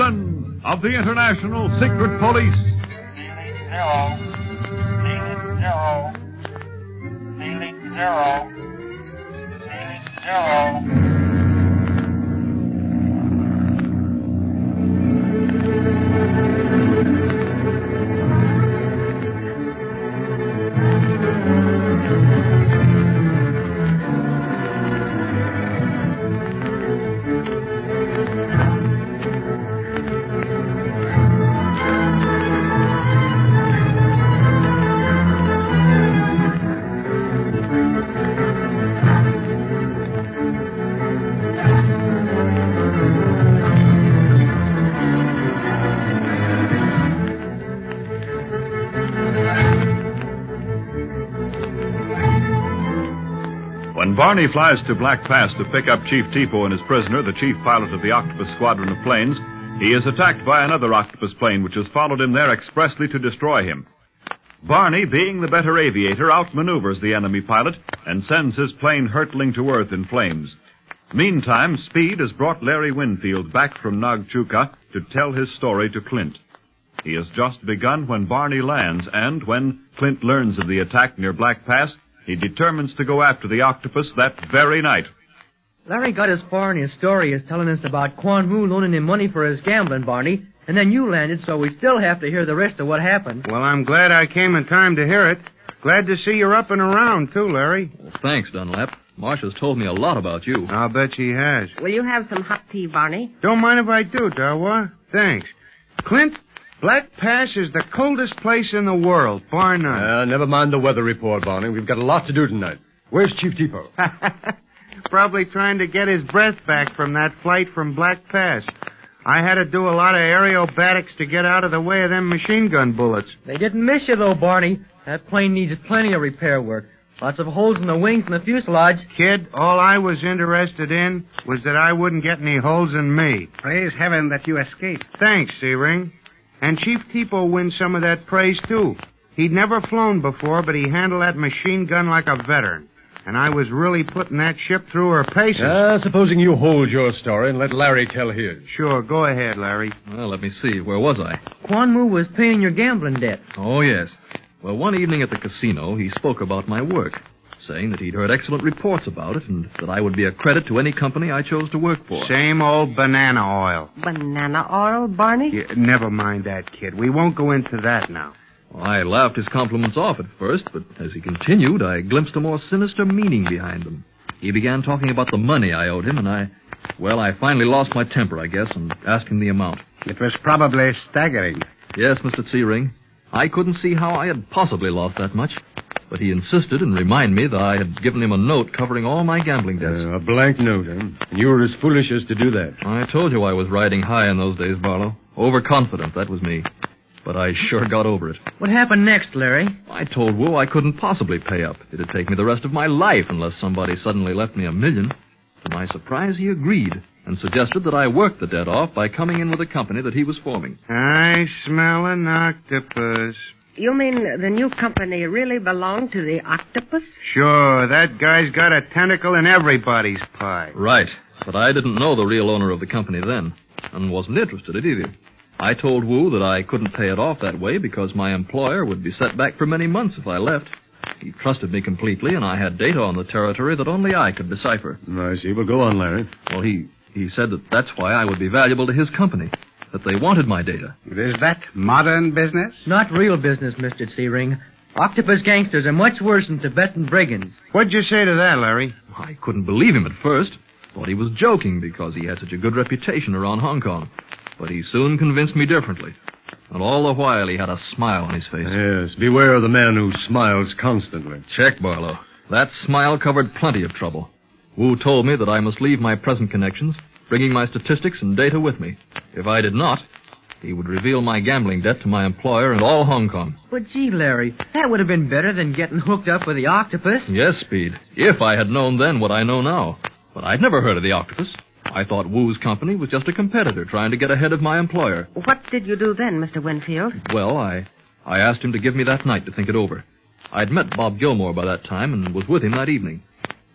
Of the International Secret Police. Zero. Zero. Zero. Zero. Barney flies to Black Pass to pick up Chief Tipo and his prisoner, the chief pilot of the Octopus Squadron of planes, he is attacked by another Octopus plane which has followed him there expressly to destroy him. Barney, being the better aviator, outmaneuvers the enemy pilot and sends his plane hurtling to earth in flames. Meantime, Speed has brought Larry Winfield back from Nagchuka to tell his story to Clint. He has just begun when Barney lands, and when Clint learns of the attack near Black Pass, he determines to go after the octopus that very night. Larry got as far in his story as telling us about Quan Wu loaning him money for his gambling, Barney, and then you landed, so we still have to hear the rest of what happened. Well, I'm glad I came in time to hear it. Glad to see you're up and around, too, Larry. Well, thanks, Dunlap. Marcia's told me a lot about you. I'll bet she has. Will you have some hot tea, Barney? Don't mind if I do, Dawa. Thanks. Clint, Black Pass is the coldest place in the world, bar none. Uh, never mind the weather report, Barney. We've got a lot to do tonight. Where's Chief Tipo? Probably trying to get his breath back from that flight from Black Pass. I had to do a lot of aerobatics to get out of the way of them machine gun bullets. They didn't miss you, though, Barney. That plane needs plenty of repair work. Lots of holes in the wings and the fuselage. Kid, all I was interested in was that I wouldn't get any holes in me. Praise heaven that you escaped. Thanks, Searing. And Chief Tipo wins some of that praise, too. He'd never flown before, but he handled that machine gun like a veteran. And I was really putting that ship through her paces. Uh, supposing you hold your story and let Larry tell his. Sure, go ahead, Larry. Well, let me see. Where was I? Quan Wu was paying your gambling debts. Oh, yes. Well, one evening at the casino, he spoke about my work, saying that he'd heard excellent reports about it and that I would be a credit to any company I chose to work for. Same old banana oil. Banana oil, Barney? Yeah, never mind that, kid. We won't go into that now. Well, I laughed his compliments off at first, but as he continued, I glimpsed a more sinister meaning behind them. He began talking about the money I owed him, and I, well, I finally lost my temper, I guess, and asked him the amount. It was probably staggering. Yes, Mr. Searing. I couldn't see how I had possibly lost that much, but he insisted and reminded me that I had given him a note covering all my gambling debts. Uh, a blank note, huh? And you were as foolish as to do that. I told you I was riding high in those days, Barlow. Overconfident, that was me. But I sure got over it. What happened next, Larry? I told Wu I couldn't possibly pay up. It'd take me the rest of my life unless somebody suddenly left me a million. To my surprise, he agreed and suggested that I work the debt off by coming in with a company that he was forming. I smell an octopus. You mean the new company really belonged to the octopus? Sure, that guy's got a tentacle in everybody's pie. Right. But I didn't know the real owner of the company then, and wasn't interested in it either. I told Wu that I couldn't pay it off that way because my employer would be set back for many months if I left. He trusted me completely, and I had data on the territory that only I could decipher. I see. Well, go on, Larry. Well, he, he said that that's why I would be valuable to his company, that they wanted my data. Is that modern business? Not real business, Mr. Searing. Octopus gangsters are much worse than Tibetan brigands. What'd you say to that, Larry? I couldn't believe him at first. Thought he was joking because he had such a good reputation around Hong Kong. But he soon convinced me differently. And all the while he had a smile on his face. Yes, beware of the man who smiles constantly. Check, Barlow. That smile covered plenty of trouble. Wu told me that I must leave my present connections, bringing my statistics and data with me. If I did not, he would reveal my gambling debt to my employer and all Hong Kong. But gee, Larry, that would have been better than getting hooked up with the octopus. Yes, Speed. If I had known then what I know now. But I'd never heard of the octopus. I thought Wu's company was just a competitor trying to get ahead of my employer. What did you do then, Mr. Winfield? Well, I I asked him to give me that night to think it over. I'd met Bob Gilmore by that time and was with him that evening.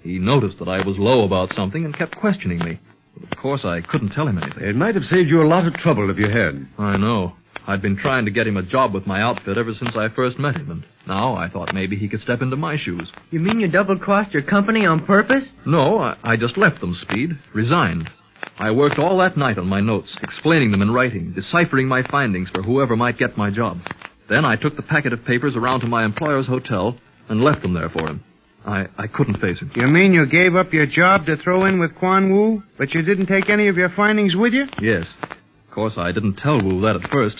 He noticed that I was low about something and kept questioning me. Of course, I couldn't tell him anything. It might have saved you a lot of trouble if you had. I know. I'd been trying to get him a job with my outfit ever since I first met him, and now I thought maybe he could step into my shoes. You mean you double-crossed your company on purpose? No, I, I just left them, Speed. Resigned. I worked all that night on my notes, explaining them in writing, deciphering my findings for whoever might get my job. Then I took the packet of papers around to my employer's hotel and left them there for him. I, I couldn't face him. You mean you gave up your job to throw in with Quan Wu, but you didn't take any of your findings with you? Yes. Of course, I didn't tell Wu that at first.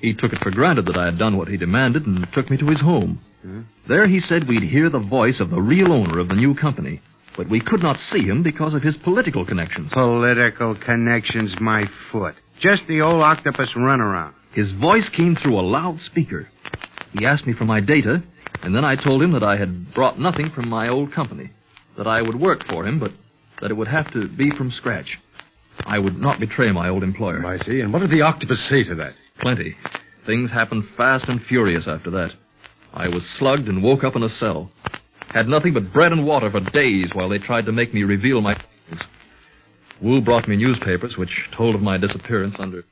He took it for granted that I had done what he demanded and took me to his home. Hmm? There he said we'd hear the voice of the real owner of the new company, but we could not see him because of his political connections. Political connections, my foot. Just the old octopus runaround. His voice came through a loudspeaker. He asked me for my data, and then I told him that I had brought nothing from my old company, that I would work for him, but that it would have to be from scratch. I would not betray my old employer. I see. And what did the octopus say to that? Plenty. Things happened fast and furious after that. I was slugged and woke up in a cell. Had nothing but bread and water for days while they tried to make me reveal my. Wu brought me newspapers which told of my disappearance under.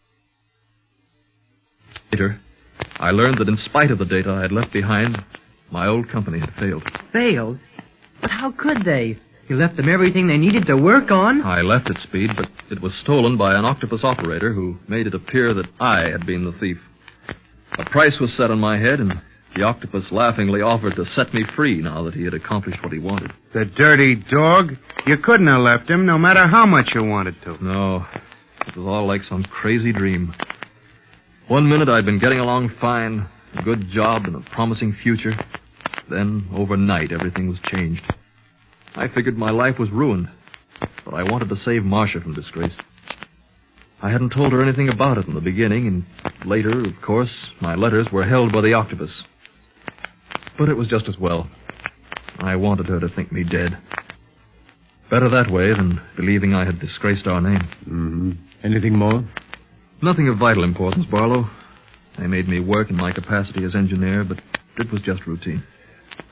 Later, I learned that in spite of the data I had left behind, my old company had failed. Failed? But how could they? You left them everything they needed to work on? I left it, Speed, but it was stolen by an octopus operator who made it appear that I had been the thief. A price was set on my head, and the octopus laughingly offered to set me free now that he had accomplished what he wanted. The dirty dog. You couldn't have left him, no matter how much you wanted to. No, it was all like some crazy dream. One minute I'd been getting along fine, a good job and a promising future. Then, overnight, everything was changed. I figured my life was ruined, but I wanted to save Marcia from disgrace. I hadn't told her anything about it in the beginning, and later, of course, my letters were held by the octopus. But it was just as well. I wanted her to think me dead. Better that way than believing I had disgraced our name. Mm-hmm. Anything more? Nothing of vital importance, Barlow. They made me work in my capacity as engineer, but it was just routine.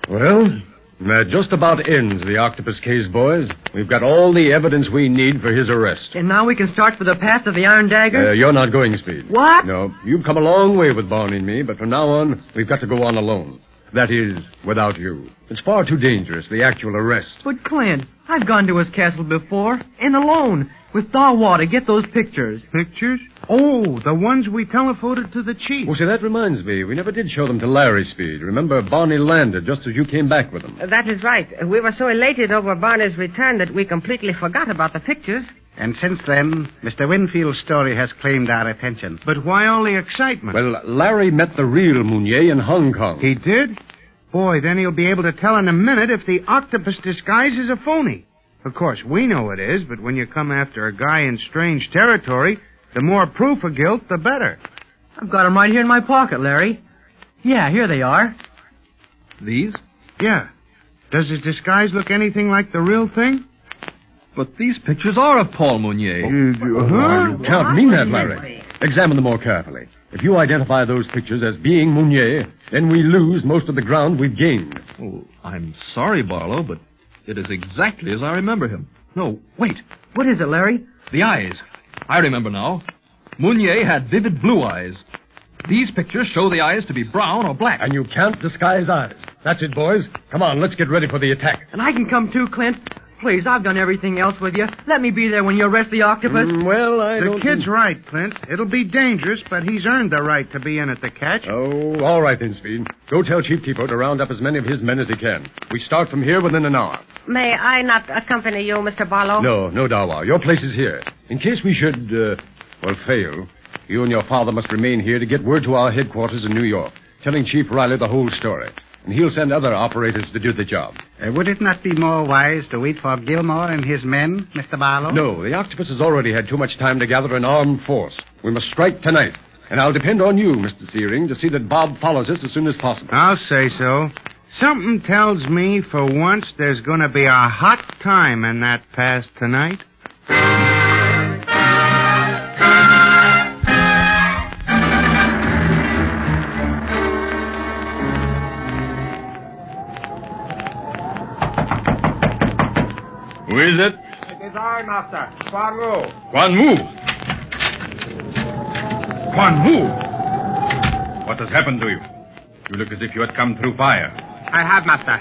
Well, that just about ends the octopus case, boys. We've got all the evidence we need for his arrest. And now we can start for the pass of the Iron Dagger? Uh, you're not going, Speed. What? No, you've come a long way with Barney and me, but from now on, we've got to go on alone. That is, without you. It's far too dangerous, the actual arrest. But, Clint, I've gone to his castle before, and alone, with Dawa to get those pictures. Pictures? Oh, the ones we telephoned to the chief. Oh, see, that reminds me. We never did show them to Larry Speed. Remember, Barney landed just as you came back with them. That is right. We were so elated over Barney's return that we completely forgot about the pictures. And since then, Mr. Winfield's story has claimed our attention. But why all the excitement? Well, Larry met the real Mounier in Hong Kong. He did? Boy, then he'll be able to tell in a minute if the octopus disguise is a phony. Of course, we know it is, but when you come after a guy in strange territory, the more proof of guilt, the better. I've got 'em right here in my pocket, Larry. Yeah, here they are. These? Yeah. Does his disguise look anything like the real thing? But these pictures are of Paul Mounier. Oh, huh? You can't mean that, Larry. Examine them more carefully. If you identify those pictures as being Mounier, then we lose most of the ground we've gained. Oh, I'm sorry, Barlow, but it is exactly as I remember him. No, wait. What is it, Larry? The eyes. I remember now. Mounier had vivid blue eyes. These pictures show the eyes to be brown or black. And you can't disguise eyes. That's it, boys. Come on, let's get ready for the attack. And I can come too, Clint. Please, I've done everything else with you. Let me be there when you arrest the octopus. Mm, well, I The don't kid's think- right, Clint. It'll be dangerous, but he's earned the right to be in at the catch. Oh, all right then, Speed. Go tell Chief Tipo to round up as many of his men as he can. We start from here within an hour. May I not accompany you, Mr. Barlow? No, no, Dawa. Your place is here. In case we should, uh, well, fail, you and your father must remain here to get word to our headquarters in New York, telling Chief Riley the whole story. And he'll send other operators to do the job. Uh, would it not be more wise to wait for Gilmore and his men, Mr. Barlow? No, the octopus has already had too much time to gather an armed force. We must strike tonight. And I'll depend on you, Mr. Searing, to see that Bob follows us as soon as possible. I'll say so. Something tells me for once there's going to be a hot time in that pass tonight. Who is it? is I, Master. Quan Wu. Quan Wu! Quan Wu! What has happened to you? You look as if you had come through fire. I have, Master.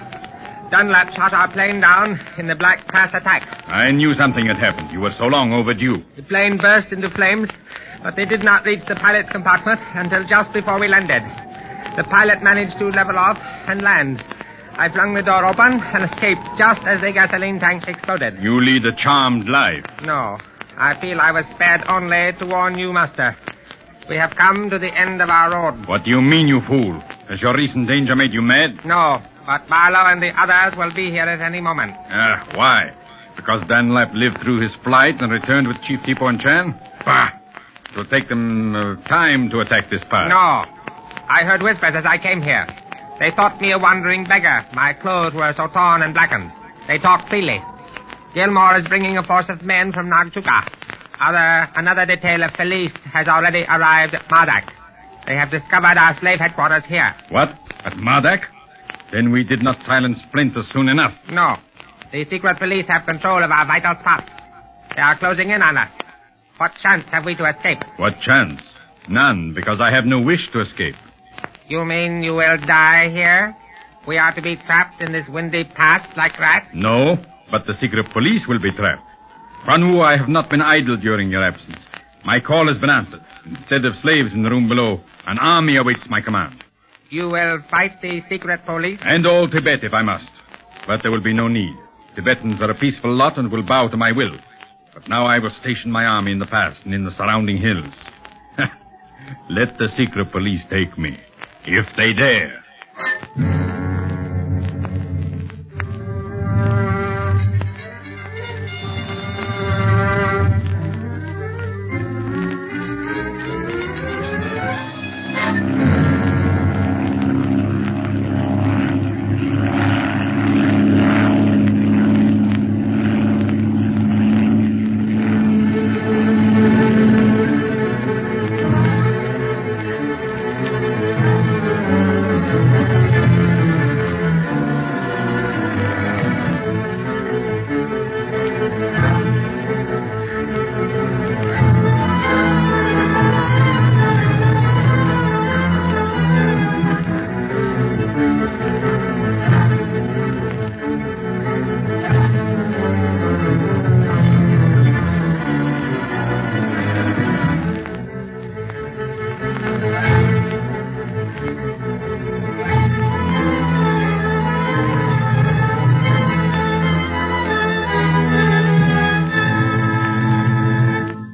Dunlap shot our plane down in the Black Pass attack. I knew something had happened. You were so long overdue. The plane burst into flames, but they did not reach the pilot's compartment until just before we landed. The pilot managed to level off and land. I flung the door open and escaped just as the gasoline tank exploded. You lead a charmed life. No, I feel I was spared only to warn you, Master. We have come to the end of our road. What do you mean, you fool? Has your recent danger made you mad? No, but Barlow and the others will be here at any moment. Ah, why? Because Dunlap lived through his flight and returned with Chief Tipo and Chan? Bah! It will take them uh, time to attack this pass. No. I heard whispers as I came here. They thought me a wandering beggar. My clothes were so torn and blackened. They talked freely. Gilmore is bringing a force of men from Nagchuka. Other, another detail of police has already arrived at Mardak. They have discovered our slave headquarters here. What? At Mardak? Then we did not silence Splinter soon enough. No. The secret police have control of our vital spots. They are closing in on us. What chance have we to escape? What chance? None, because I have no wish to escape. You mean you will die here? We are to be trapped in this windy pass like rats? No, but the secret police will be trapped. Quan I have not been idle during your absence. My call has been answered. Instead of slaves in the room below, an army awaits my command. You will fight the secret police? And all Tibet if I must. But there will be no need. Tibetans are a peaceful lot and will bow to my will. But now I will station my army in the pass and in the surrounding hills. Let the secret police take me, if they dare.